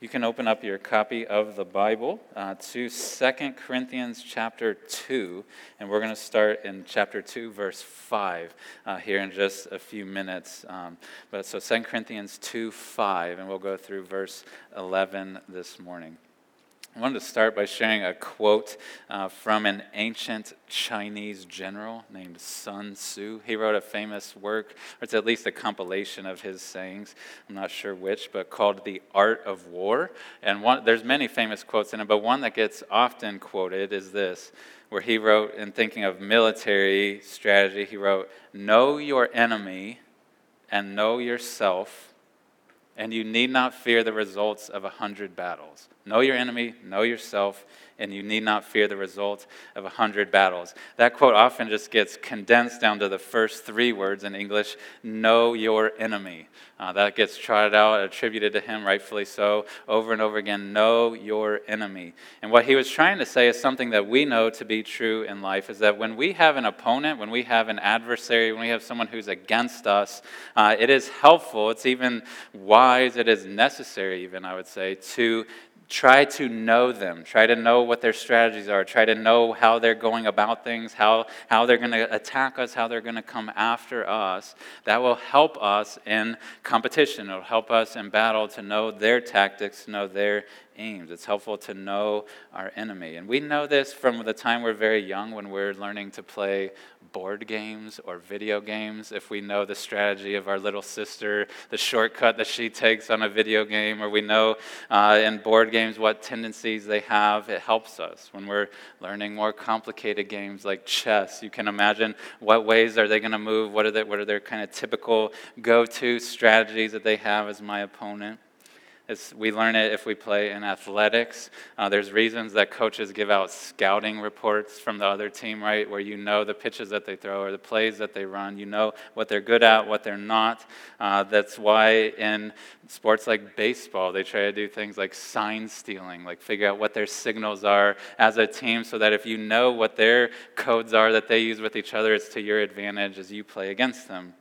You can open up your copy of the Bible uh, to 2 Corinthians chapter 2, and we're going to start in chapter 2, verse 5 uh, here in just a few minutes. Um, but so 2 Corinthians 2, 5, and we'll go through verse 11 this morning. I wanted to start by sharing a quote uh, from an ancient Chinese general named Sun Tzu. He wrote a famous work, or it's at least a compilation of his sayings. I'm not sure which, but called "The Art of War." And one, there's many famous quotes in it, but one that gets often quoted is this, where he wrote, in thinking of military strategy, he wrote, "Know your enemy, and know yourself." And you need not fear the results of a hundred battles. Know your enemy, know yourself, and you need not fear the result of a hundred battles. That quote often just gets condensed down to the first three words in English know your enemy. Uh, that gets trotted out, attributed to him, rightfully so, over and over again know your enemy. And what he was trying to say is something that we know to be true in life is that when we have an opponent, when we have an adversary, when we have someone who's against us, uh, it is helpful, it's even wise, it is necessary, even, I would say, to try to know them, try to know what their strategies are, try to know how they're going about things, how, how they're going to attack us, how they're going to come after us. That will help us in competition. It'll help us in battle to know their tactics, know their aims. It's helpful to know our enemy. And we know this from the time we're very young when we're learning to play board games or video games. If we know the strategy of our little sister, the shortcut that she takes on a video game, or we know uh, in board games what tendencies they have, it helps us. When we're learning more complicated games like chess, you can imagine what ways are they going to move, what are, they, what are their kind of typical go to strategies that they have as my opponent. It's, we learn it if we play in athletics. Uh, there's reasons that coaches give out scouting reports from the other team, right, where you know the pitches that they throw or the plays that they run. You know what they're good at, what they're not. Uh, that's why in sports like baseball, they try to do things like sign stealing, like figure out what their signals are as a team so that if you know what their codes are that they use with each other, it's to your advantage as you play against them.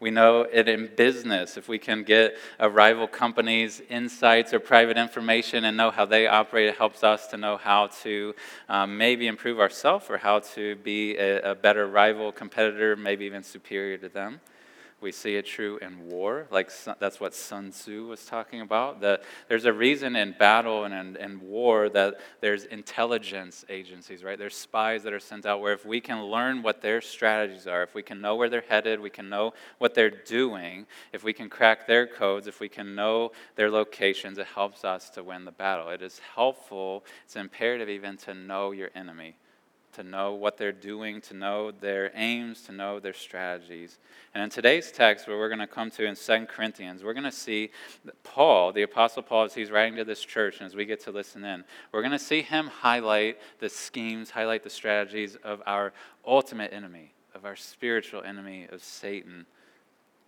We know it in business. If we can get a rival company's insights or private information and know how they operate, it helps us to know how to um, maybe improve ourselves or how to be a, a better rival competitor, maybe even superior to them. We see it true in war, like that's what Sun Tzu was talking about. That there's a reason in battle and in, in war that there's intelligence agencies, right? There's spies that are sent out where if we can learn what their strategies are, if we can know where they're headed, we can know what they're doing, if we can crack their codes, if we can know their locations, it helps us to win the battle. It is helpful, it's imperative even to know your enemy to know what they're doing, to know their aims, to know their strategies. And in today's text, where we're going to come to in 2 Corinthians, we're going to see Paul, the Apostle Paul, as he's writing to this church, and as we get to listen in, we're going to see him highlight the schemes, highlight the strategies of our ultimate enemy, of our spiritual enemy, of Satan.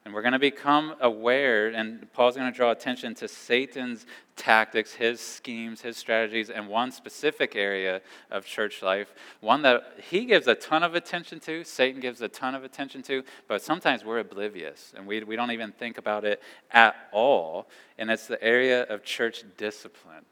And we're going to become aware, and Paul's going to draw attention to Satan's tactics, his schemes, his strategies, and one specific area of church life, one that he gives a ton of attention to, Satan gives a ton of attention to, but sometimes we're oblivious and we, we don't even think about it at all. And it's the area of church discipline.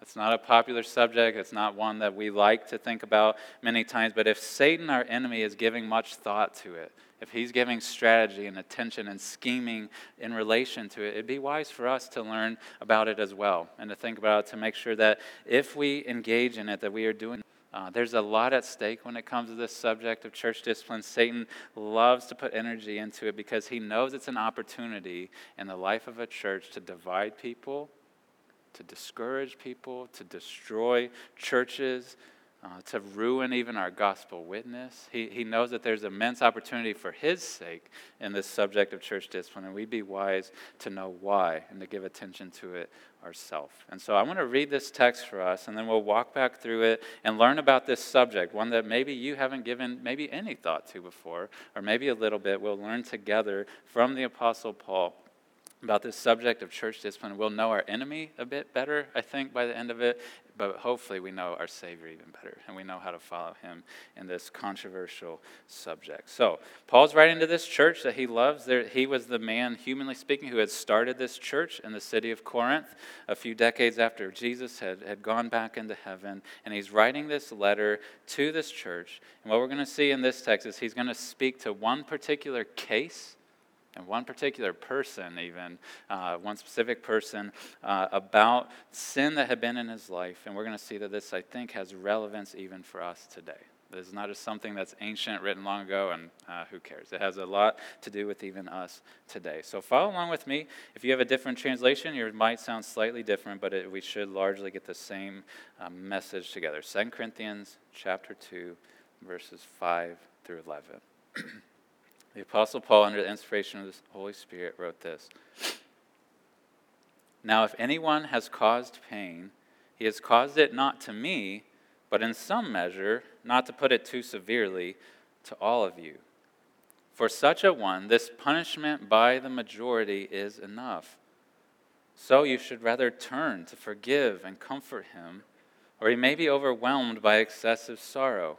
It's not a popular subject. It's not one that we like to think about many times. But if Satan, our enemy, is giving much thought to it, if he's giving strategy and attention and scheming in relation to it, it'd be wise for us to learn about it as well and to think about it to make sure that if we engage in it, that we are doing. Uh, there's a lot at stake when it comes to this subject of church discipline. Satan loves to put energy into it because he knows it's an opportunity in the life of a church to divide people to discourage people, to destroy churches, uh, to ruin even our gospel witness. He, he knows that there's immense opportunity for his sake in this subject of church discipline, and we'd be wise to know why and to give attention to it ourselves. And so I want to read this text for us, and then we'll walk back through it and learn about this subject, one that maybe you haven't given maybe any thought to before, or maybe a little bit. We'll learn together from the Apostle Paul about this subject of church discipline. We'll know our enemy a bit better, I think, by the end of it, but hopefully we know our Savior even better, and we know how to follow him in this controversial subject. So, Paul's writing to this church that he loves. There, he was the man, humanly speaking, who had started this church in the city of Corinth a few decades after Jesus had, had gone back into heaven, and he's writing this letter to this church. And what we're going to see in this text is he's going to speak to one particular case and one particular person, even uh, one specific person, uh, about sin that had been in his life. And we're going to see that this, I think, has relevance even for us today. This is not just something that's ancient, written long ago, and uh, who cares? It has a lot to do with even us today. So follow along with me. If you have a different translation, yours might sound slightly different, but it, we should largely get the same um, message together. 2 Corinthians chapter 2, verses 5 through 11. The Apostle Paul, under the inspiration of the Holy Spirit, wrote this Now, if anyone has caused pain, he has caused it not to me, but in some measure, not to put it too severely, to all of you. For such a one, this punishment by the majority is enough. So you should rather turn to forgive and comfort him, or he may be overwhelmed by excessive sorrow.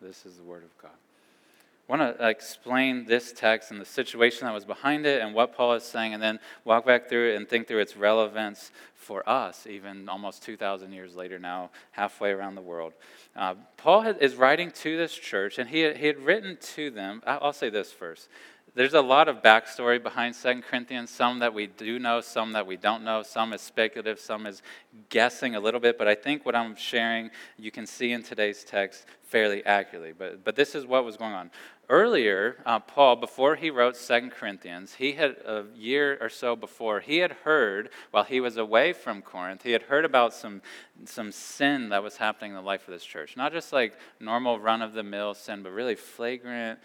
This is the Word of God. I want to explain this text and the situation that was behind it and what Paul is saying, and then walk back through it and think through its relevance for us, even almost 2,000 years later now, halfway around the world. Uh, Paul had, is writing to this church, and he, he had written to them. I'll say this first there's a lot of backstory behind Second Corinthians, some that we do know, some that we don't know, some is speculative, some is guessing a little bit, but I think what I'm sharing you can see in today's text fairly accurately. But, but this is what was going on. Earlier, uh, Paul, before he wrote Second Corinthians, he had a year or so before, he had heard, while he was away from Corinth, he had heard about some, some sin that was happening in the life of this church. Not just like normal run of the mill sin, but really flagrant,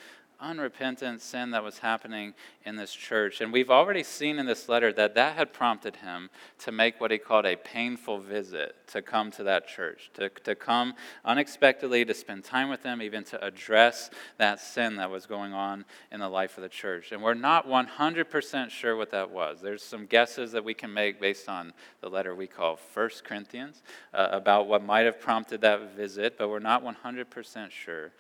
unrepentant sin that was happening in this church. And we've already seen in this letter that that had prompted him to make what he called a painful visit to come to that church, to, to come unexpectedly, to spend time with them, even to address that sin that was going on in the life of the church. And we're not 100% sure what that was. There's some guesses that we can make based on the letter we call First Corinthians uh, about what might have prompted that visit, but we're not 100% sure.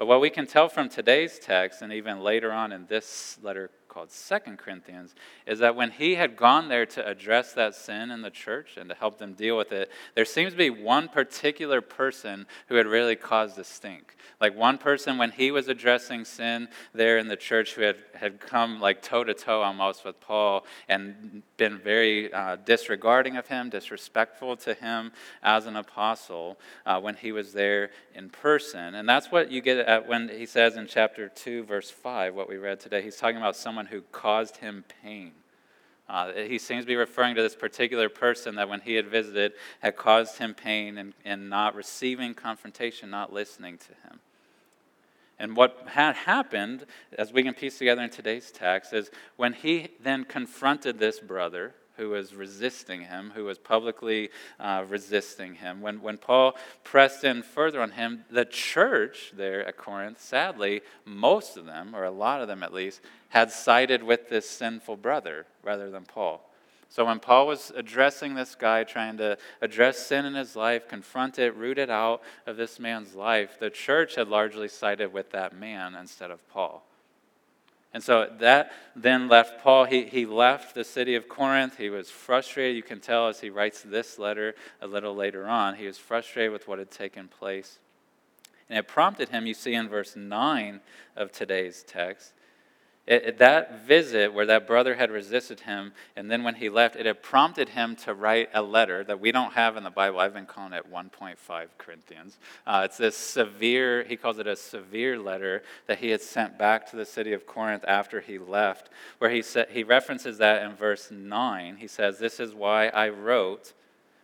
But what we can tell from today's text, and even later on in this letter called Second Corinthians, is that when he had gone there to address that sin in the church and to help them deal with it, there seems to be one particular person who had really caused a stink. Like one person, when he was addressing sin there in the church, who had, had come like toe to toe almost with Paul and been very uh, disregarding of him, disrespectful to him as an apostle uh, when he was there in person. And that's what you get at when he says in chapter 2, verse 5, what we read today. He's talking about someone who caused him pain. Uh, he seems to be referring to this particular person that when he had visited had caused him pain and, and not receiving confrontation, not listening to him. And what had happened, as we can piece together in today's text, is when he then confronted this brother who was resisting him, who was publicly uh, resisting him, when, when Paul pressed in further on him, the church there at Corinth, sadly, most of them, or a lot of them at least, had sided with this sinful brother rather than Paul. So when Paul was addressing this guy, trying to address sin in his life, confront it, root it out of this man's life, the church had largely sided with that man instead of Paul. And so that then left Paul. He, he left the city of Corinth. He was frustrated. You can tell as he writes this letter a little later on. He was frustrated with what had taken place. And it prompted him, you see in verse 9 of today's text, it, it, that visit where that brother had resisted him, and then when he left, it had prompted him to write a letter that we don't have in the Bible. I've been calling it 1.5 Corinthians. Uh, it's this severe, he calls it a severe letter that he had sent back to the city of Corinth after he left, where he, said, he references that in verse 9. He says, This is why I wrote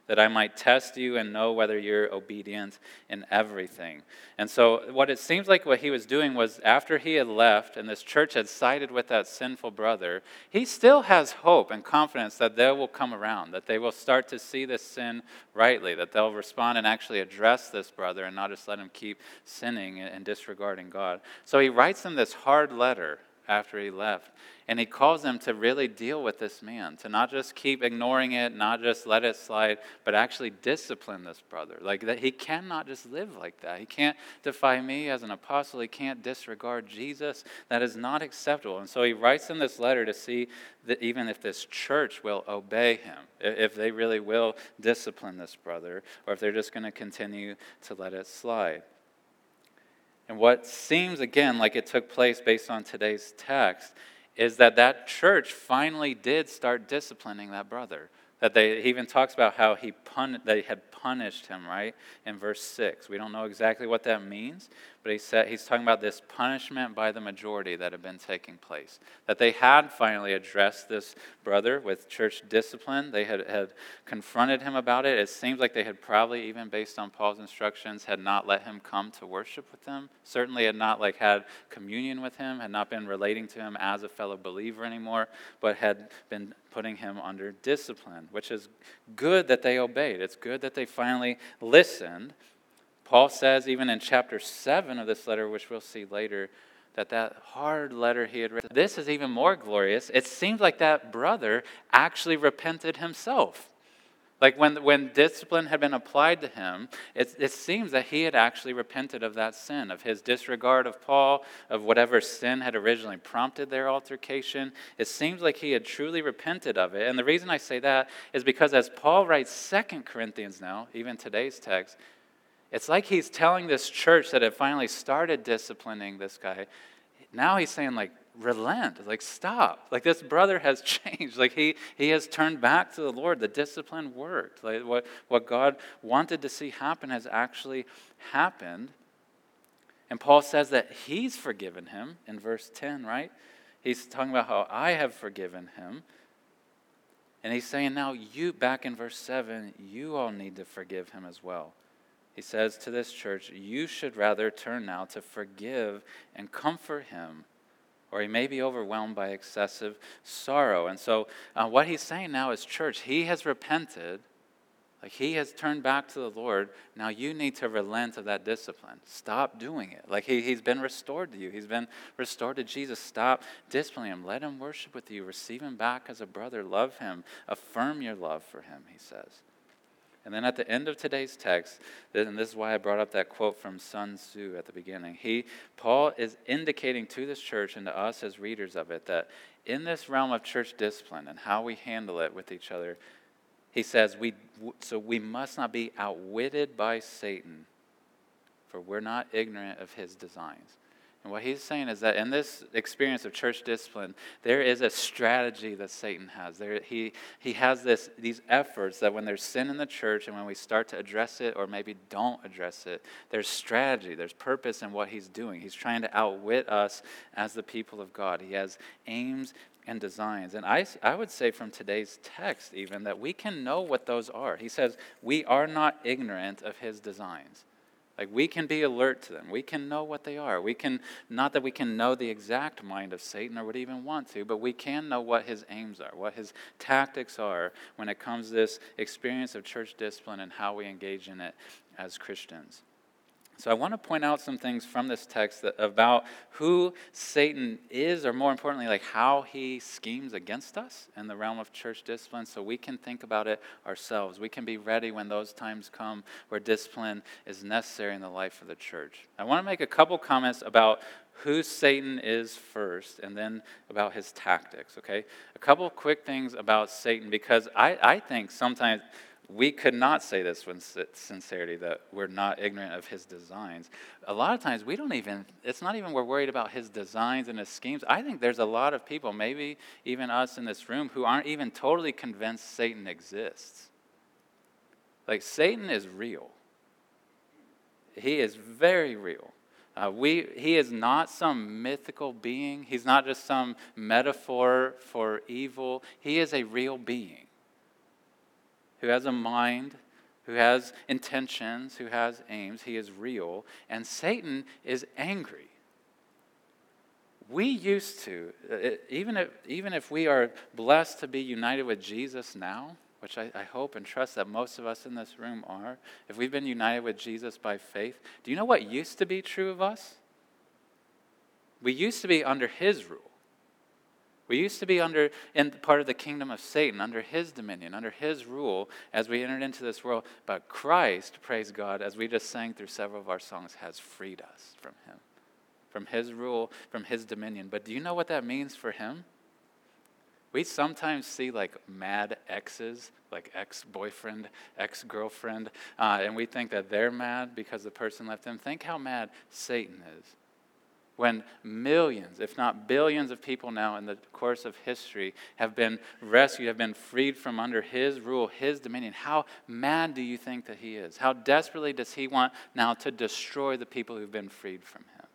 that I might test you and know whether you're obedient in everything. And so, what it seems like what he was doing was after he had left and this church had sided with that sinful brother, he still has hope and confidence that they will come around, that they will start to see this sin rightly, that they'll respond and actually address this brother and not just let him keep sinning and disregarding God. So, he writes them this hard letter after he left. And he calls them to really deal with this man, to not just keep ignoring it, not just let it slide, but actually discipline this brother. Like that he cannot just live like that. He can't defy me as an apostle. He can't disregard Jesus. That is not acceptable. And so he writes in this letter to see that even if this church will obey him, if they really will discipline this brother, or if they're just going to continue to let it slide. And what seems, again, like it took place based on today's text is that that church finally did start disciplining that brother. That they he even talks about how he pun, they had punished him, right? In verse 6. We don't know exactly what that means, but he said, he's talking about this punishment by the majority that had been taking place. That they had finally addressed this brother with church discipline. They had, had confronted him about it. It seems like they had probably, even based on Paul's instructions, had not let him come to worship with them. Certainly had not like had communion with him, had not been relating to him as a fellow believer anymore, but had been putting him under discipline, which is good that they obeyed. It's good that they finally listened Paul says, even in chapter 7 of this letter, which we'll see later, that that hard letter he had written, this is even more glorious. It seems like that brother actually repented himself. Like when, when discipline had been applied to him, it, it seems that he had actually repented of that sin, of his disregard of Paul, of whatever sin had originally prompted their altercation. It seems like he had truly repented of it. And the reason I say that is because as Paul writes Second Corinthians now, even today's text, it's like he's telling this church that had finally started disciplining this guy. Now he's saying, like, relent, like, stop. Like, this brother has changed. Like, he, he has turned back to the Lord. The discipline worked. Like, what, what God wanted to see happen has actually happened. And Paul says that he's forgiven him in verse 10, right? He's talking about how I have forgiven him. And he's saying now, you, back in verse 7, you all need to forgive him as well. He says to this church, You should rather turn now to forgive and comfort him, or he may be overwhelmed by excessive sorrow. And so, uh, what he's saying now is, church, he has repented. Like he has turned back to the Lord. Now you need to relent of that discipline. Stop doing it. Like he, he's been restored to you. He's been restored to Jesus. Stop disciplining him. Let him worship with you. Receive him back as a brother. Love him. Affirm your love for him, he says. And then at the end of today's text, and this is why I brought up that quote from Sun Tzu at the beginning. He, Paul is indicating to this church and to us as readers of it that in this realm of church discipline and how we handle it with each other, he says, we, so we must not be outwitted by Satan, for we're not ignorant of his designs. And what he's saying is that in this experience of church discipline, there is a strategy that Satan has. There, he, he has this, these efforts that when there's sin in the church and when we start to address it or maybe don't address it, there's strategy, there's purpose in what he's doing. He's trying to outwit us as the people of God. He has aims and designs. And I, I would say from today's text, even, that we can know what those are. He says, We are not ignorant of his designs. Like we can be alert to them. We can know what they are. We can, not that we can know the exact mind of Satan or would even want to, but we can know what his aims are, what his tactics are when it comes to this experience of church discipline and how we engage in it as Christians. So I want to point out some things from this text that, about who Satan is, or more importantly, like how he schemes against us in the realm of church discipline, so we can think about it ourselves. We can be ready when those times come where discipline is necessary in the life of the church. I want to make a couple comments about who Satan is first, and then about his tactics. Okay, a couple quick things about Satan because I, I think sometimes we could not say this with sincerity that we're not ignorant of his designs. A lot of times we don't even, it's not even we're worried about his designs and his schemes. I think there's a lot of people, maybe even us in this room, who aren't even totally convinced Satan exists. Like, Satan is real, he is very real. Uh, we, he is not some mythical being. He's not just some metaphor for evil. He is a real being who has a mind, who has intentions, who has aims. He is real. And Satan is angry. We used to, uh, even if, even if we are blessed to be united with Jesus now, which I, I, hope and trust that most of us in this room are, if we've been united with Jesus by faith, do you know what used to be true of us? We used to be under his rule. We used to be under in part of the kingdom of Satan, under his dominion, under his rule as we entered into this world. But Christ, praise God, as we just sang through several of our songs, has freed us from him, from his rule, from his dominion. But do you know what that means for him? We sometimes see like mad exes, like ex boyfriend, ex girlfriend, uh, and we think that they're mad because the person left them. Think how mad Satan is when millions, if not billions, of people now in the course of history have been rescued, have been freed from under his rule, his dominion, how mad do you think that he is? How desperately does he want now to destroy the people who've been freed from him?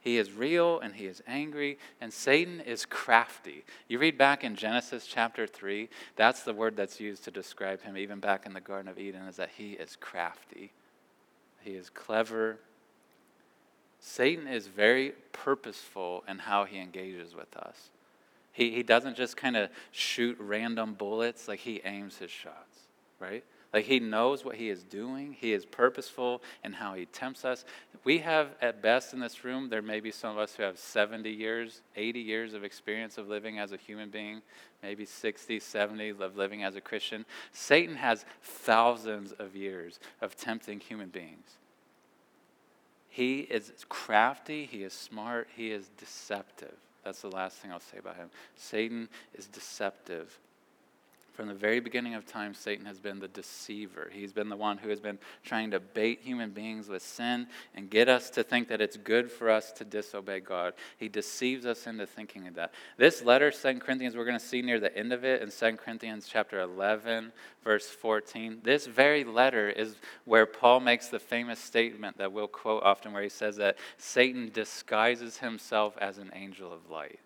He is real and he is angry, and Satan is crafty. You read back in Genesis chapter 3, that's the word that's used to describe him, even back in the Garden of Eden, is that he is crafty. He is clever, Satan is very purposeful in how he engages with us. He, he doesn't just kind of shoot random bullets, like he aims his shots, right? Like he knows what he is doing. He is purposeful in how he tempts us. We have, at best in this room, there may be some of us who have 70 years, 80 years of experience of living as a human being, maybe 60, 70 of living as a Christian. Satan has thousands of years of tempting human beings. He is crafty, he is smart, he is deceptive. That's the last thing I'll say about him. Satan is deceptive. From the very beginning of time, Satan has been the deceiver. He's been the one who has been trying to bait human beings with sin and get us to think that it's good for us to disobey God. He deceives us into thinking of that. This letter, Second Corinthians, we're going to see near the end of it in Second Corinthians chapter 11, verse 14. This very letter is where Paul makes the famous statement that we'll quote often, where he says that Satan disguises himself as an angel of light.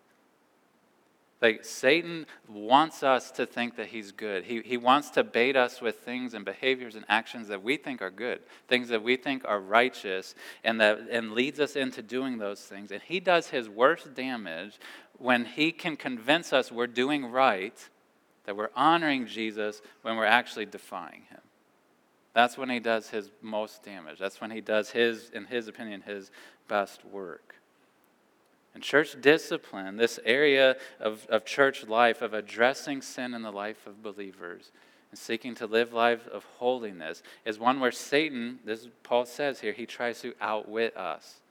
Like, Satan wants us to think that he's good. He, he wants to bait us with things and behaviors and actions that we think are good, things that we think are righteous, and, that, and leads us into doing those things. And he does his worst damage when he can convince us we're doing right, that we're honoring Jesus, when we're actually defying him. That's when he does his most damage. That's when he does his, in his opinion, his best work. And church discipline, this area of, of church life, of addressing sin in the life of believers and seeking to live lives of holiness, is one where Satan, this Paul says here, he tries to outwit us.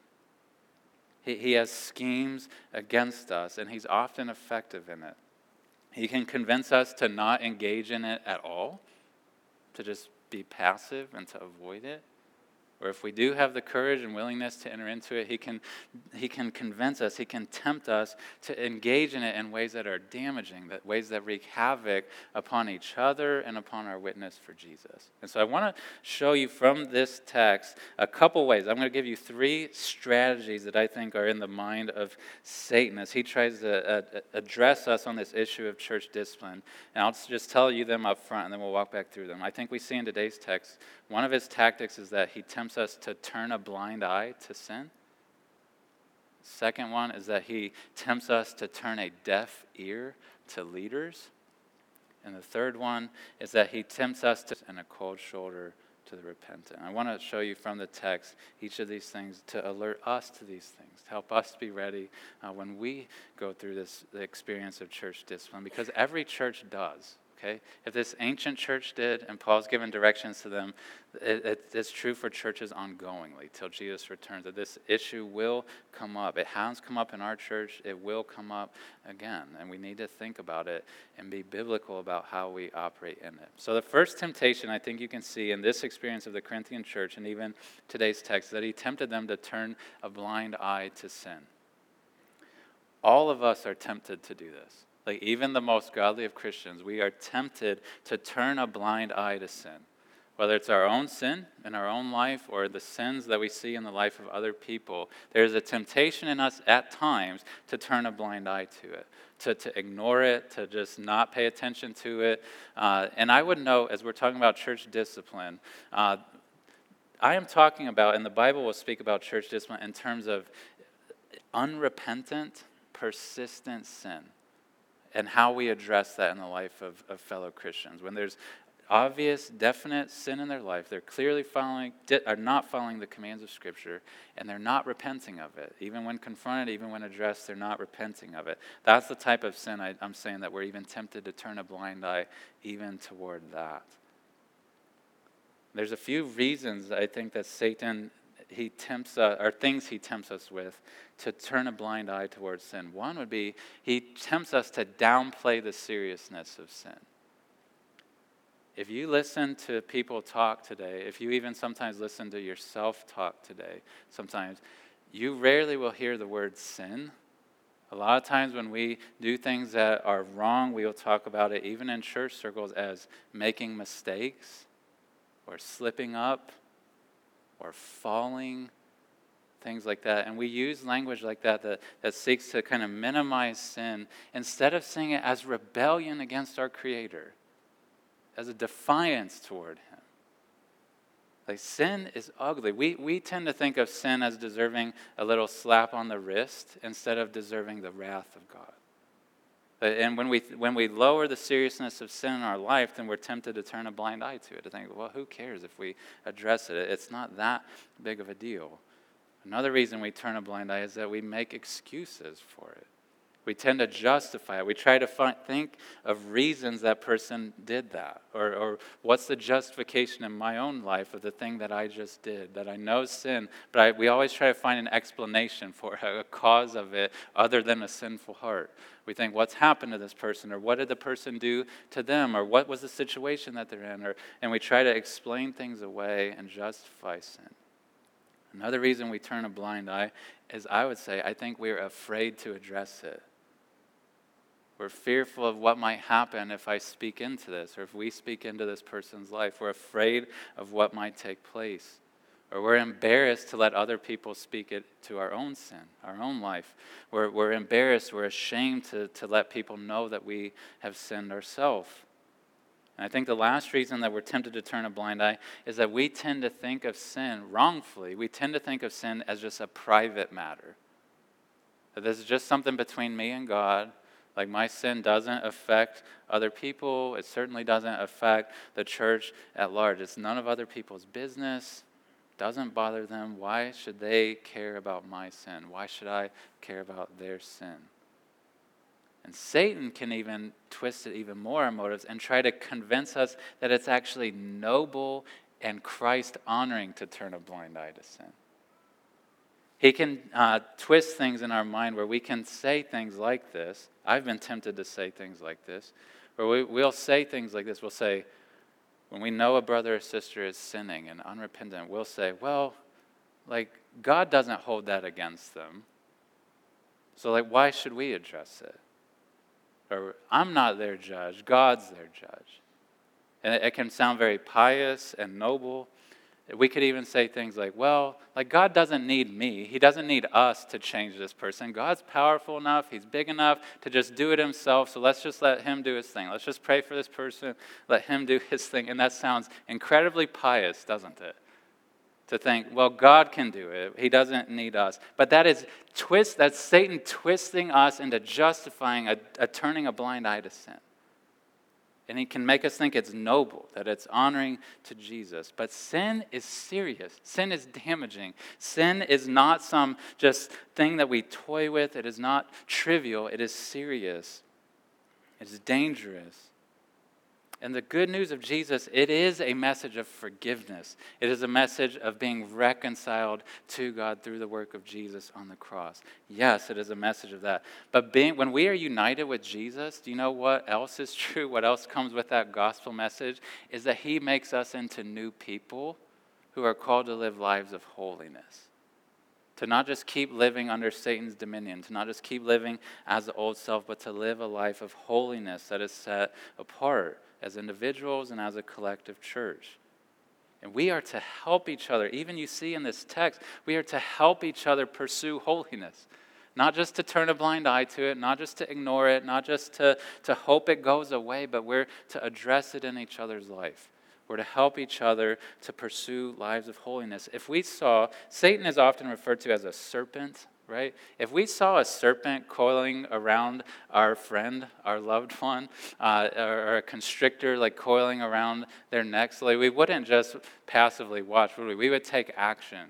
He, he has schemes against us, and he's often effective in it. He can convince us to not engage in it at all, to just be passive and to avoid it or if we do have the courage and willingness to enter into it, he can, he can convince us, he can tempt us to engage in it in ways that are damaging, that ways that wreak havoc upon each other and upon our witness for Jesus. And so I want to show you from this text a couple ways. I'm going to give you three strategies that I think are in the mind of Satan as he tries to uh, address us on this issue of church discipline. And I'll just tell you them up front and then we'll walk back through them. I think we see in today's text one of his tactics is that he tempts us to turn a blind eye to sin. Second one is that he tempts us to turn a deaf ear to leaders. And the third one is that he tempts us to and a cold shoulder to the repentant. I want to show you from the text each of these things to alert us to these things, to help us be ready uh, when we go through this the experience of church discipline, because every church does. Okay? If this ancient church did, and Paul's given directions to them, it, it, it's true for churches ongoingly till Jesus returns, that this issue will come up. It has come up in our church, it will come up again. And we need to think about it and be biblical about how we operate in it. So, the first temptation I think you can see in this experience of the Corinthian church and even today's text, is that he tempted them to turn a blind eye to sin. All of us are tempted to do this. Like, even the most godly of Christians, we are tempted to turn a blind eye to sin. Whether it's our own sin in our own life or the sins that we see in the life of other people, there's a temptation in us at times to turn a blind eye to it, to, to ignore it, to just not pay attention to it. Uh, and I would note, as we're talking about church discipline, uh, I am talking about, and the Bible will speak about church discipline in terms of unrepentant, persistent sin and how we address that in the life of, of fellow Christians. When there's obvious, definite sin in their life, they're clearly following, are not following the commands of Scripture, and they're not repenting of it. Even when confronted, even when addressed, they're not repenting of it. That's the type of sin I, I'm saying that we're even tempted to turn a blind eye even toward that. There's a few reasons I think that Satan he tempts us, or things he tempts us with to turn a blind eye towards sin. One would be he tempts us to downplay the seriousness of sin. If you listen to people talk today, if you even sometimes listen to yourself talk today, sometimes you rarely will hear the word sin. A lot of times when we do things that are wrong, we will talk about it, even in church circles, as making mistakes or slipping up or falling, things like that. And we use language like that, that that seeks to kind of minimize sin instead of seeing it as rebellion against our Creator, as a defiance toward Him. Like sin is ugly. We, we tend to think of sin as deserving a little slap on the wrist instead of deserving the wrath of God. Uh, and when we, when we lower the seriousness of sin in our life, then we're tempted to turn a blind eye to it, to think, well, who cares if we address it? It's not that big of a deal. Another reason we turn a blind eye is that we make excuses for it. We tend to justify it. We try to find, think of reasons that person did that. Or, or what's the justification in my own life of the thing that I just did, that I know sin, but I, we always try to find an explanation for it, a cause of it other than a sinful heart. We think, what's happened to this person? Or what did the person do to them? Or what was the situation that they're in? Or, and we try to explain things away and justify sin. Another reason we turn a blind eye is, I would say, I think we're afraid to address it. We're fearful of what might happen if I speak into this or if we speak into this person's life. We're afraid of what might take place. Or we're embarrassed to let other people speak it to our own sin, our own life. We're, we're embarrassed, we're ashamed to, to let people know that we have sinned ourselves. And I think the last reason that we're tempted to turn a blind eye is that we tend to think of sin wrongfully. We tend to think of sin as just a private matter. That this is just something between me and God. Like my sin doesn't affect other people. It certainly doesn't affect the church at large. It's none of other people's business. Doesn't bother them. Why should they care about my sin? Why should I care about their sin? And Satan can even twist it even more our motives and try to convince us that it's actually noble and Christ honoring to turn a blind eye to sin. He can uh, twist things in our mind where we can say things like this. I've been tempted to say things like this, where we, we'll say things like this. We'll say, when we know a brother or sister is sinning and unrepentant, we'll say, well, like, God doesn't hold that against them. So, like, why should we address it? Or, I'm not their judge, God's their judge. And it, it can sound very pious and noble, we could even say things like, well, like God doesn't need me. He doesn't need us to change this person. God's powerful enough, He's big enough to just do it Himself. So let's just let Him do His thing. Let's just pray for this person, let Him do His thing. And that sounds incredibly pious, doesn't it? To think, well, God can do it. He doesn't need us. But that is twist, that's Satan twisting us into justifying a, a turning a blind eye to sin. And it can make us think it's noble, that it's honoring to Jesus. But sin is serious. Sin is damaging. Sin is not some just thing that we toy with. It is not trivial. It is serious. It is dangerous. And the good news of Jesus, it is a message of forgiveness. It is a message of being reconciled to God through the work of Jesus on the cross. Yes, it is a message of that. But being, when we are united with Jesus, do you know what else is true? What else comes with that gospel message? Is that he makes us into new people who are called to live lives of holiness to not just keep living under Satan's dominion, to not just keep living as the old self, but to live a life of holiness that is set apart as individuals and as a collective church. And we are to help each other. Even you see in this text, we are to help each other pursue holiness. Not just to turn a blind eye to it, not just to ignore it, not just to, to hope it goes away, but we're to address it in each other's life. We're to help each other to pursue lives of holiness. If we saw, Satan is often referred to as a serpent right? If we saw a serpent coiling around our friend, our loved one, uh, or, a constrictor like coiling around their necks, like we wouldn't just passively watch, would we? We would take action.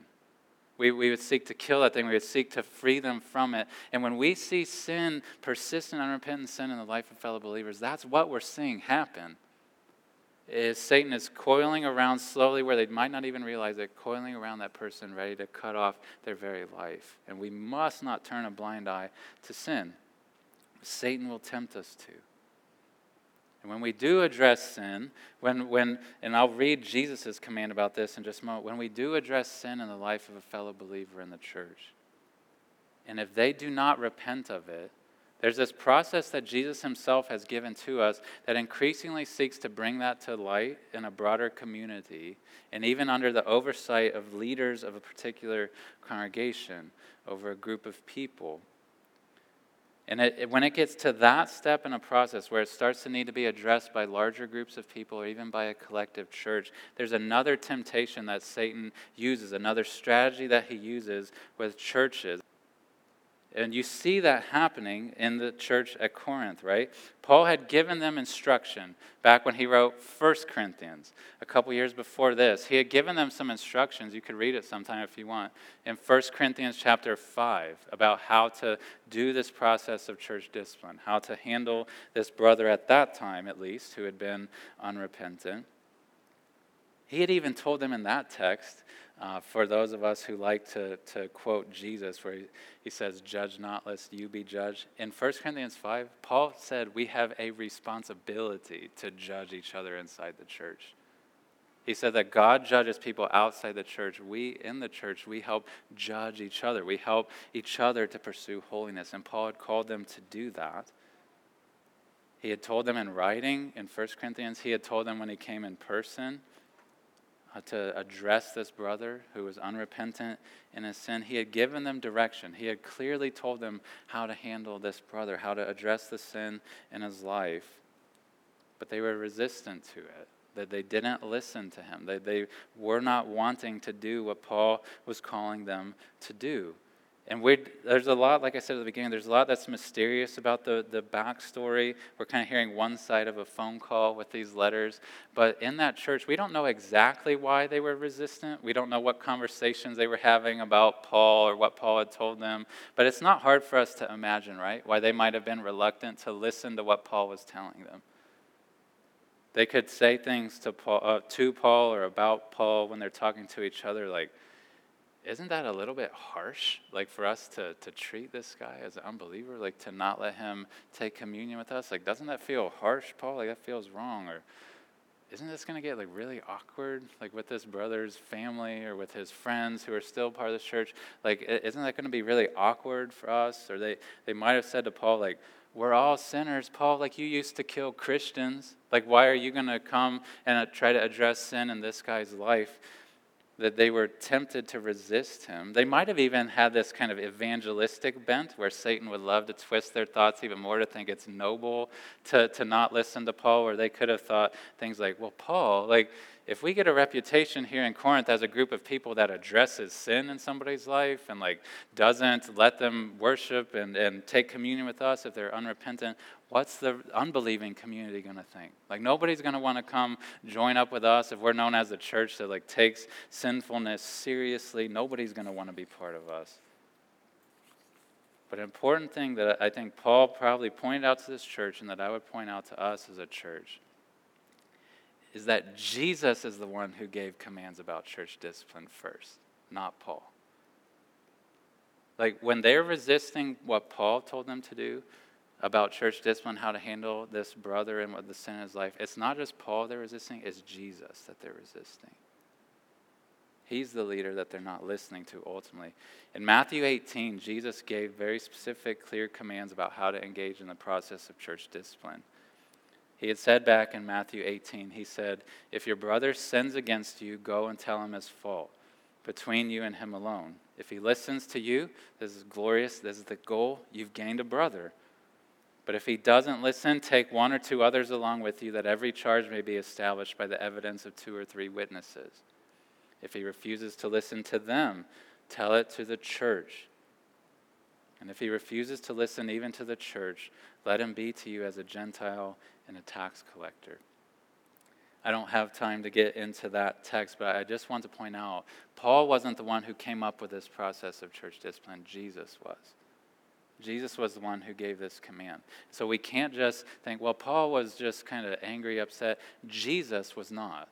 We, we would seek to kill that thing. We would seek to free them from it. And when we see sin, persistent, unrepentant sin in the life of fellow believers, that's what we're seeing happen is Satan is coiling around slowly where they might not even realize it, coiling around that person, ready to cut off their very life. And we must not turn a blind eye to sin. Satan will tempt us to. And when we do address sin, when, when and I'll read Jesus' command about this in just a moment, when we do address sin in the life of a fellow believer in the church, and if they do not repent of it, there's this process that Jesus himself has given to us that increasingly seeks to bring that to light in a broader community and even under the oversight of leaders of a particular congregation over a group of people. And it, it, when it gets to that step in a process where it starts to need to be addressed by larger groups of people or even by a collective church, there's another temptation that Satan uses, another strategy that he uses with churches. And you see that happening in the church at Corinth, right? Paul had given them instruction back when he wrote 1 Corinthians, a couple years before this. He had given them some instructions. You could read it sometime if you want. In 1 Corinthians chapter 5 about how to do this process of church discipline, how to handle this brother at that time, at least, who had been unrepentant. He had even told them in that text uh, for those of us who like to, to quote Jesus, where he, he says, Judge not, lest you be judged. In 1 Corinthians 5, Paul said we have a responsibility to judge each other inside the church. He said that God judges people outside the church. We in the church, we help judge each other. We help each other to pursue holiness. And Paul had called them to do that. He had told them in writing in 1 Corinthians, he had told them when he came in person Uh, to address this brother who was unrepentant in his sin. He had given them direction. He had clearly told them how to handle this brother, how to address the sin in his life. But they were resistant to it, that they didn't listen to him. They, they were not wanting to do what Paul was calling them to do. And there's a lot, like I said at the beginning, there's a lot that's mysterious about the, the backstory. We're kind of hearing one side of a phone call with these letters. But in that church, we don't know exactly why they were resistant. We don't know what conversations they were having about Paul or what Paul had told them. But it's not hard for us to imagine, right? Why they might have been reluctant to listen to what Paul was telling them. They could say things to Paul, uh, to Paul or about Paul when they're talking to each other, like, isn't that a little bit harsh like for us to, to treat this guy as an unbeliever? Like to not let him take communion with us? Like doesn't that feel harsh paul? Like that feels wrong or isn't this going to get like really awkward like with this brother's family or with his friends who are still part of the church? Like isn't that going to be really awkward for us? Or they, they might have said to paul like we're all sinners paul. Like you used to kill christians. Like why are you going to come and uh, try to address sin in this guy's life that they were tempted to resist him. They might have even had this kind of evangelistic bent where Satan would love to twist their thoughts even more to think it's noble to, to not listen to Paul, where they could have thought things like, well, Paul, like, if we get a reputation here in Corinth as a group of people that addresses sin in somebody's life and like doesn't let them worship and, and take communion with us if they're unrepentant, what's the unbelieving community going to think? Like nobody's going to want to come join up with us if we're known as a church that like takes sinfulness seriously. Nobody's going to want to be part of us. But an important thing that I think Paul probably pointed out to this church and that I would point out to us as a church is that Jesus is the one who gave commands about church discipline first, not Paul. Like when they're resisting what Paul told them to do about church discipline, how to handle this brother and what the sin in his life, it's not just Paul they're resisting, it's Jesus that they're resisting. He's the leader that they're not listening to ultimately. In Matthew 18, Jesus gave very specific, clear commands about how to engage in the process of church discipline. He had said back in Matthew 18, he said, If your brother sins against you, go and tell him his fault between you and him alone. If he listens to you, this is glorious, this is the goal, you've gained a brother. But if he doesn't listen, take one or two others along with you, that every charge may be established by the evidence of two or three witnesses. If he refuses to listen to them, tell it to the church. And if he refuses to listen even to the church, let him be to you as a Gentile and a tax collector. I don't have time to get into that text, but I just want to point out Paul wasn't the one who came up with this process of church discipline, Jesus was. Jesus was the one who gave this command. So we can't just think, well, Paul was just kind of angry, upset. Jesus was not.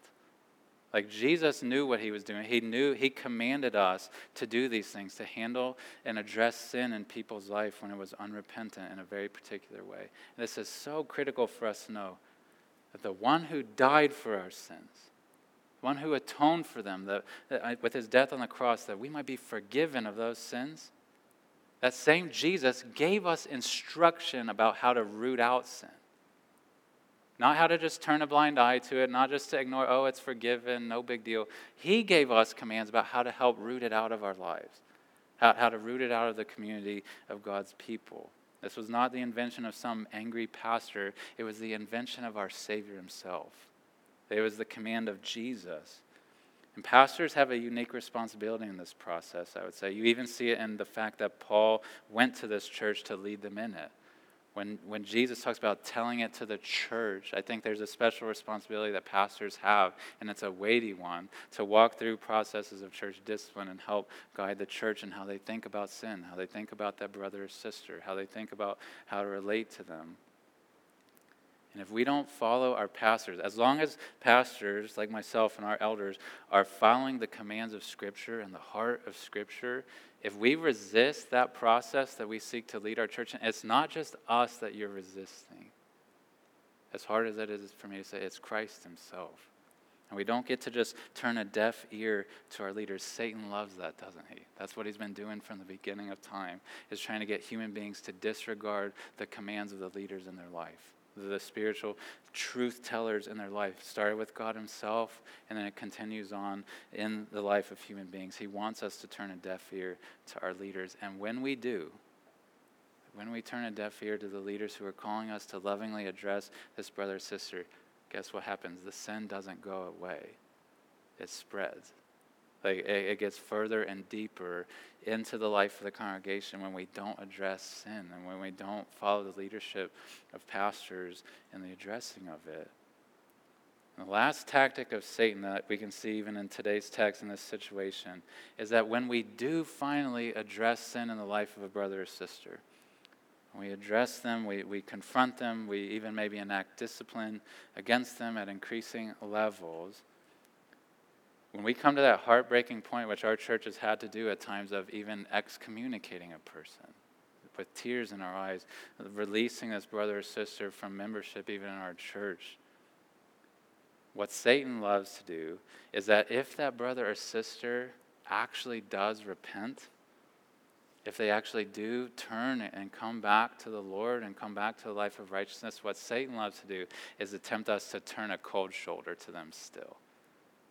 Like Jesus knew what he was doing. He knew, he commanded us to do these things, to handle and address sin in people's life when it was unrepentant in a very particular way. And this is so critical for us to know that the one who died for our sins, the one who atoned for them that, that uh, with his death on the cross, that we might be forgiven of those sins, that same Jesus gave us instruction about how to root out sin. Not how to just turn a blind eye to it, not just to ignore, oh, it's forgiven, no big deal. He gave us commands about how to help root it out of our lives, how, how to root it out of the community of God's people. This was not the invention of some angry pastor, it was the invention of our Savior himself. It was the command of Jesus. And pastors have a unique responsibility in this process, I would say. You even see it in the fact that Paul went to this church to lead them in it. When, when Jesus talks about telling it to the church, I think there's a special responsibility that pastors have, and it's a weighty one, to walk through processes of church discipline and help guide the church in how they think about sin, how they think about that brother or sister, how they think about how to relate to them. And if we don't follow our pastors, as long as pastors like myself and our elders are following the commands of Scripture and the heart of Scripture, if we resist that process that we seek to lead our church, it's not just us that you're resisting. As hard as it is for me to say, it's Christ Himself. And we don't get to just turn a deaf ear to our leaders. Satan loves that, doesn't he? That's what he's been doing from the beginning of time, is trying to get human beings to disregard the commands of the leaders in their life the spiritual truth tellers in their life. Started with God Himself, and then it continues on in the life of human beings. He wants us to turn a deaf ear to our leaders. And when we do, when we turn a deaf ear to the leaders who are calling us to lovingly address this brother sister, guess what happens? The sin doesn't go away, it spreads. Like it, it gets further and deeper into the life of the congregation when we don't address sin and when we don't follow the leadership of pastors in the addressing of it. And the last tactic of Satan that we can see even in today's text in this situation is that when we do finally address sin in the life of a brother or sister, we address them, we, we confront them, we even maybe enact discipline against them at increasing levels when we come to that heartbreaking point, which our church has had to do at times of even excommunicating a person with tears in our eyes, releasing this brother or sister from membership even in our church, what Satan loves to do is that if that brother or sister actually does repent, if they actually do turn and come back to the Lord and come back to the life of righteousness, what Satan loves to do is attempt us to turn a cold shoulder to them still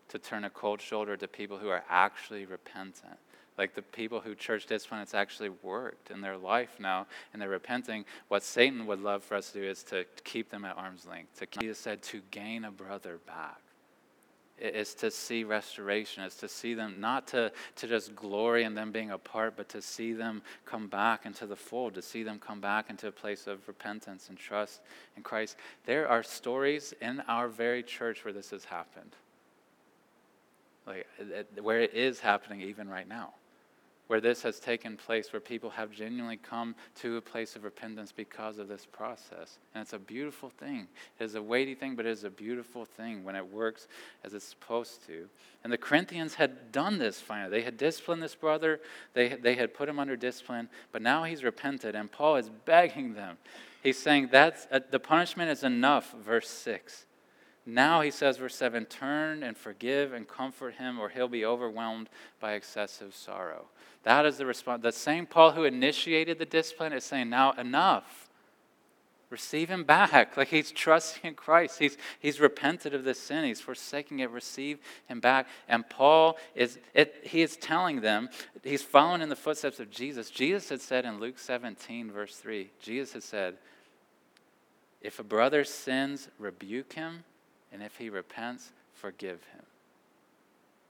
to turn a cold shoulder to people who are actually repentant. Like the people who church discipline, it's actually worked in their life now, and they're repenting. What Satan would love for us to do is to keep them at arm's length. To Jesus said to gain a brother back. Is to see restoration, is to see them not to, to just glory in them being apart, but to see them come back into the fold, to see them come back into a place of repentance and trust in Christ. There are stories in our very church where this has happened like where it is happening even right now. where this has taken place, where people have genuinely come to a place of repentance because of this process. And it's a beautiful thing. It is a weighty thing, but it is a beautiful thing when it works as it's supposed to. And the Corinthians had done this finally. They had disciplined this brother, they, they had put him under discipline, but now he's repented, and Paul is begging them. He's saying that uh, the punishment is enough, verse 6. Now he says, verse 7 turn and forgive and comfort him, or he'll be overwhelmed by excessive sorrow. That is the response. The same Paul who initiated the discipline is saying, now enough. Receive him back. Like he's trusting in Christ. He's, he's repented of this sin. He's forsaking it. Receive him back. And Paul is, it, he is telling them, he's following in the footsteps of Jesus. Jesus had said in Luke 17, verse 3, Jesus had said, if a brother sins, rebuke him and if he repents, forgive him.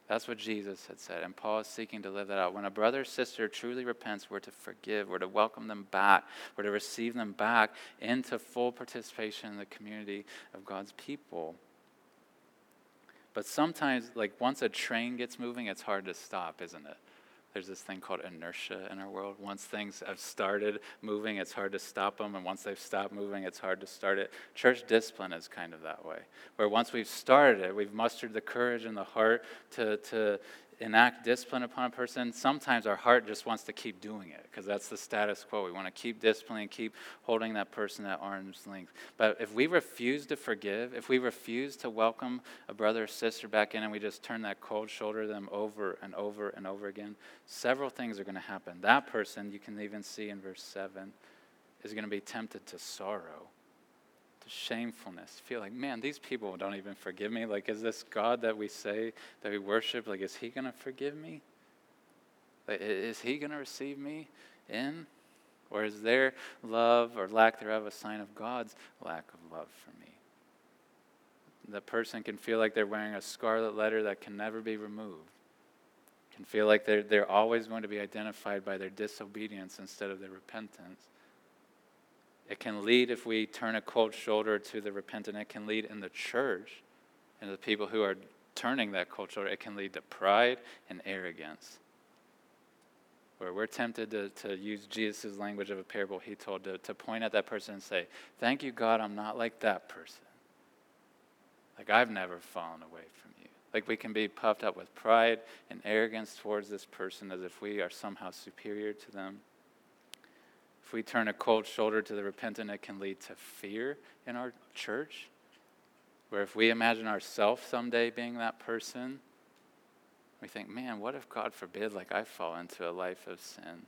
That's what Jesus had said, and Paul is seeking to live that out. When a brother or sister truly repents, we're to forgive, we're to welcome them back, we're to receive them back into full participation in the community of God's people. But sometimes, like once a train gets moving, it's hard to stop, isn't it? There's this thing called inertia in our world. Once things have started moving, it's hard to stop them. And once they've stopped moving, it's hard to start it. Church discipline is kind of that way, where once we've started it, we've mustered the courage and the heart to, to enact discipline upon a person, sometimes our heart just wants to keep doing it because that's the status quo. We want to keep disciplining, keep holding that person at arm's length. But if we refuse to forgive, if we refuse to welcome a brother or sister back in and we just turn that cold shoulder to them over and over and over again, several things are going to happen. That person, you can even see in verse 7, is going to be tempted to sorrow shamefulness. Feel like, man, these people don't even forgive me. Like, is this God that we say that we worship, like, is he going to forgive me? Like, is he going to receive me in? Or is their love or lack thereof a sign of God's lack of love for me? The person can feel like they're wearing a scarlet letter that can never be removed. Can feel like they're, they're always going to be identified by their disobedience instead of their repentance. It can lead, if we turn a cold shoulder to the repentant, it can lead in the church and the people who are turning that cold shoulder, it can lead to pride and arrogance. Where we're tempted to, to use Jesus' language of a parable he told to, to point at that person and say, Thank you, God, I'm not like that person. Like I've never fallen away from you. Like we can be puffed up with pride and arrogance towards this person as if we are somehow superior to them. If we turn a cold shoulder to the repentant, it can lead to fear in our church. Where if we imagine ourselves someday being that person, we think, man, what if God forbid, like I fall into a life of sin?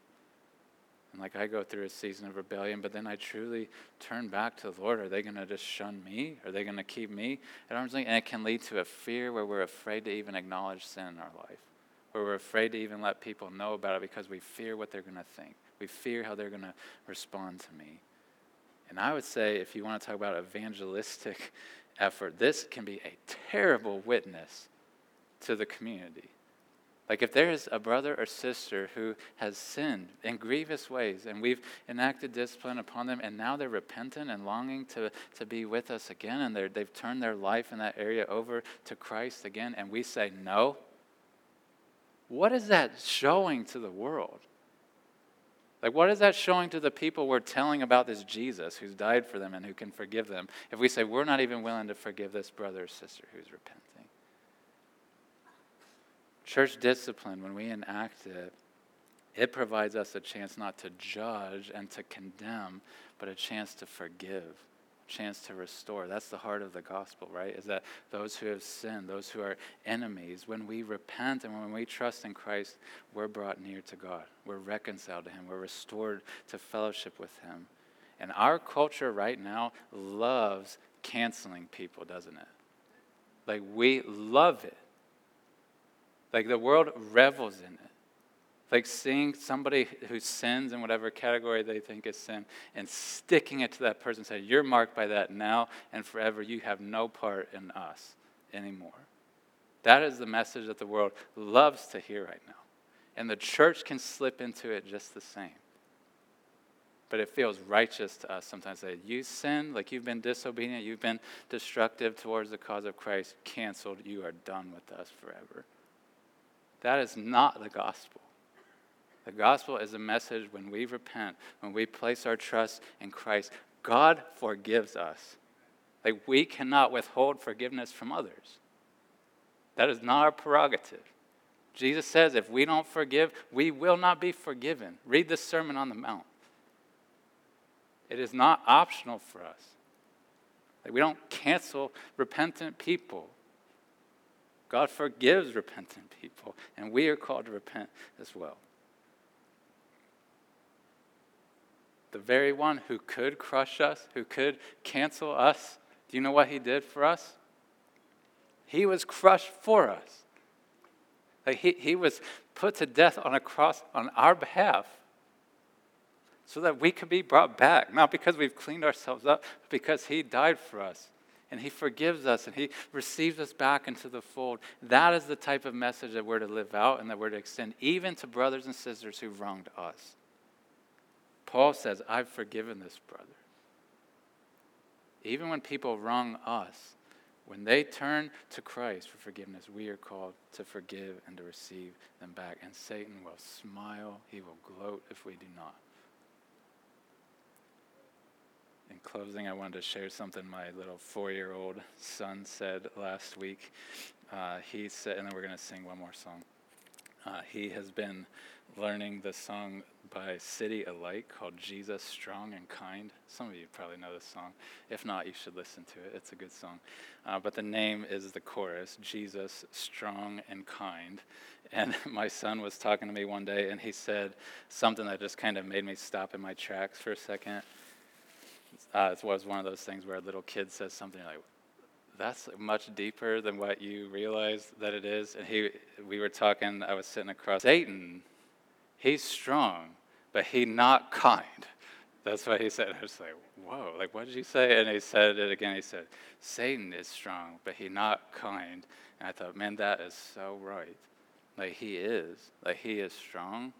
And like I go through a season of rebellion, but then I truly turn back to the Lord. Are they going to just shun me? Are they going to keep me at arm's length? And it can lead to a fear where we're afraid to even acknowledge sin in our life, where we're afraid to even let people know about it because we fear what they're going to think. We fear how they're going to respond to me. And I would say, if you want to talk about evangelistic effort, this can be a terrible witness to the community. Like if there is a brother or sister who has sinned in grievous ways and we've enacted discipline upon them and now they're repentant and longing to, to be with us again and they've turned their life in that area over to Christ again and we say no, what is that showing to the world? Like, what is that showing to the people we're telling about this Jesus who's died for them and who can forgive them if we say we're not even willing to forgive this brother or sister who's repenting? Church discipline, when we enact it, it provides us a chance not to judge and to condemn, but a chance to forgive chance to restore. That's the heart of the gospel, right? Is that those who have sinned, those who are enemies, when we repent and when we trust in Christ, we're brought near to God. We're reconciled to Him. We're restored to fellowship with Him. And our culture right now loves canceling people, doesn't it? Like, we love it. Like, the world revels in it. Like seeing somebody who sins in whatever category they think is sin and sticking it to that person, saying, You're marked by that now and forever. You have no part in us anymore. That is the message that the world loves to hear right now. And the church can slip into it just the same. But it feels righteous to us sometimes that you sin, like you've been disobedient, you've been destructive towards the cause of Christ, canceled, you are done with us forever. That is not the gospel. The gospel is a message when we repent, when we place our trust in Christ, God forgives us. Like we cannot withhold forgiveness from others. That is not our prerogative. Jesus says if we don't forgive, we will not be forgiven. Read the Sermon on the Mount. It is not optional for us. Like we don't cancel repentant people. God forgives repentant people, and we are called to repent as well. The very one who could crush us, who could cancel us, do you know what he did for us? He was crushed for us. Like he, he was put to death on a cross on our behalf so that we could be brought back, not because we've cleaned ourselves up, but because He died for us. And He forgives us and He receives us back into the fold. That is the type of message that we're to live out and that we're to extend even to brothers and sisters who've wronged us. Paul says, I've forgiven this brother. Even when people wrong us, when they turn to Christ for forgiveness, we are called to forgive and to receive them back. And Satan will smile, he will gloat if we do not. in closing, I wanted to share something my little four year old son said last week. Uh, he said, and then we're going to sing one more song. Uh, he has been learning the song by CityAlight called Jesus Strong and Kind. Some of you probably know this song. If not, you should listen to it. It's a good song. Uh, but the name is the chorus Jesus Strong and Kind. And my son was talking to me one day and he said something that just kind of made me stop in my tracks for a second uh, it was one of those things where a little kid says something like, that's much deeper than what you realize that it is. And he, we were talking, I was sitting across Satan. He's strong, but he not kind. That's what he said. I was like, whoa, like what did you say? And he said it again. He said, Satan is strong, but he not kind. And I thought, man, that is so right. Like he is. Like he is strong.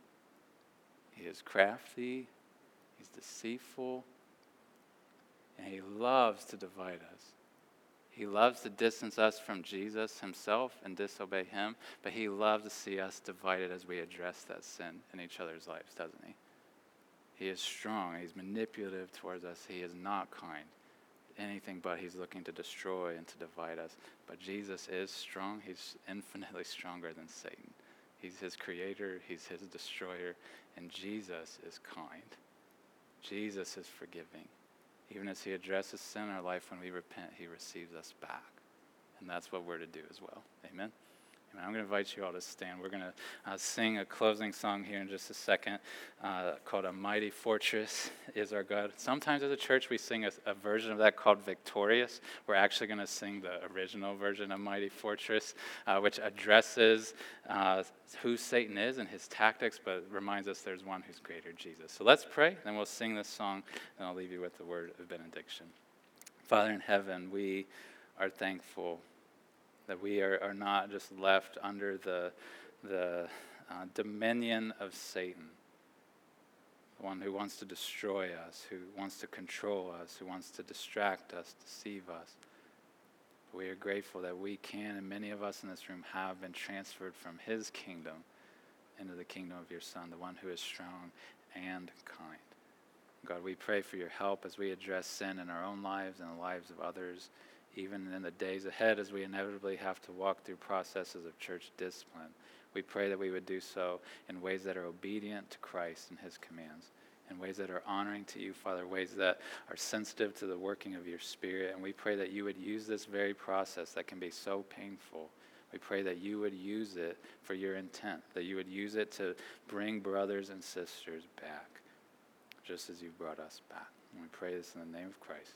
He is crafty. He's deceitful. And he loves to divide us. He loves to distance us from Jesus himself and disobey him, but he loves to see us divided as we address that sin in each other's lives, doesn't he? He is strong. He's manipulative towards us. He is not kind. Anything but he's looking to destroy and to divide us. But Jesus is strong. He's infinitely stronger than Satan. He's his creator, he's his destroyer, and Jesus is kind. Jesus is forgiving. Even as He addresses sin in our life, when we repent, He receives us back. And that's what we're to do as well. Amen. I'm going to invite you all to stand. We're going to uh, sing a closing song here in just a second uh, called A Mighty Fortress is Our God. Sometimes as a church we sing a, a version of that called Victorious. We're actually going to sing the original version of Mighty Fortress, uh, which addresses uh, who Satan is and his tactics, but reminds us there's one who's greater, Jesus. So let's pray, then we'll sing this song, and I'll leave you with the word of benediction. Father in heaven, we are thankful that we are, are not just left under the, the uh, dominion of Satan, the one who wants to destroy us, who wants to control us, who wants to distract us, deceive us. We are grateful that we can, and many of us in this room have been transferred from his kingdom into the kingdom of your Son, the one who is strong and kind. God, we pray for your help as we address sin in our own lives and the lives of others even in the days ahead as we inevitably have to walk through processes of church discipline. We pray that we would do so in ways that are obedient to Christ and his commands, in ways that are honoring to you, Father, ways that are sensitive to the working of your Spirit. And we pray that you would use this very process that can be so painful. We pray that you would use it for your intent, that you would use it to bring brothers and sisters back, just as you brought us back. And we pray this in the name of Christ.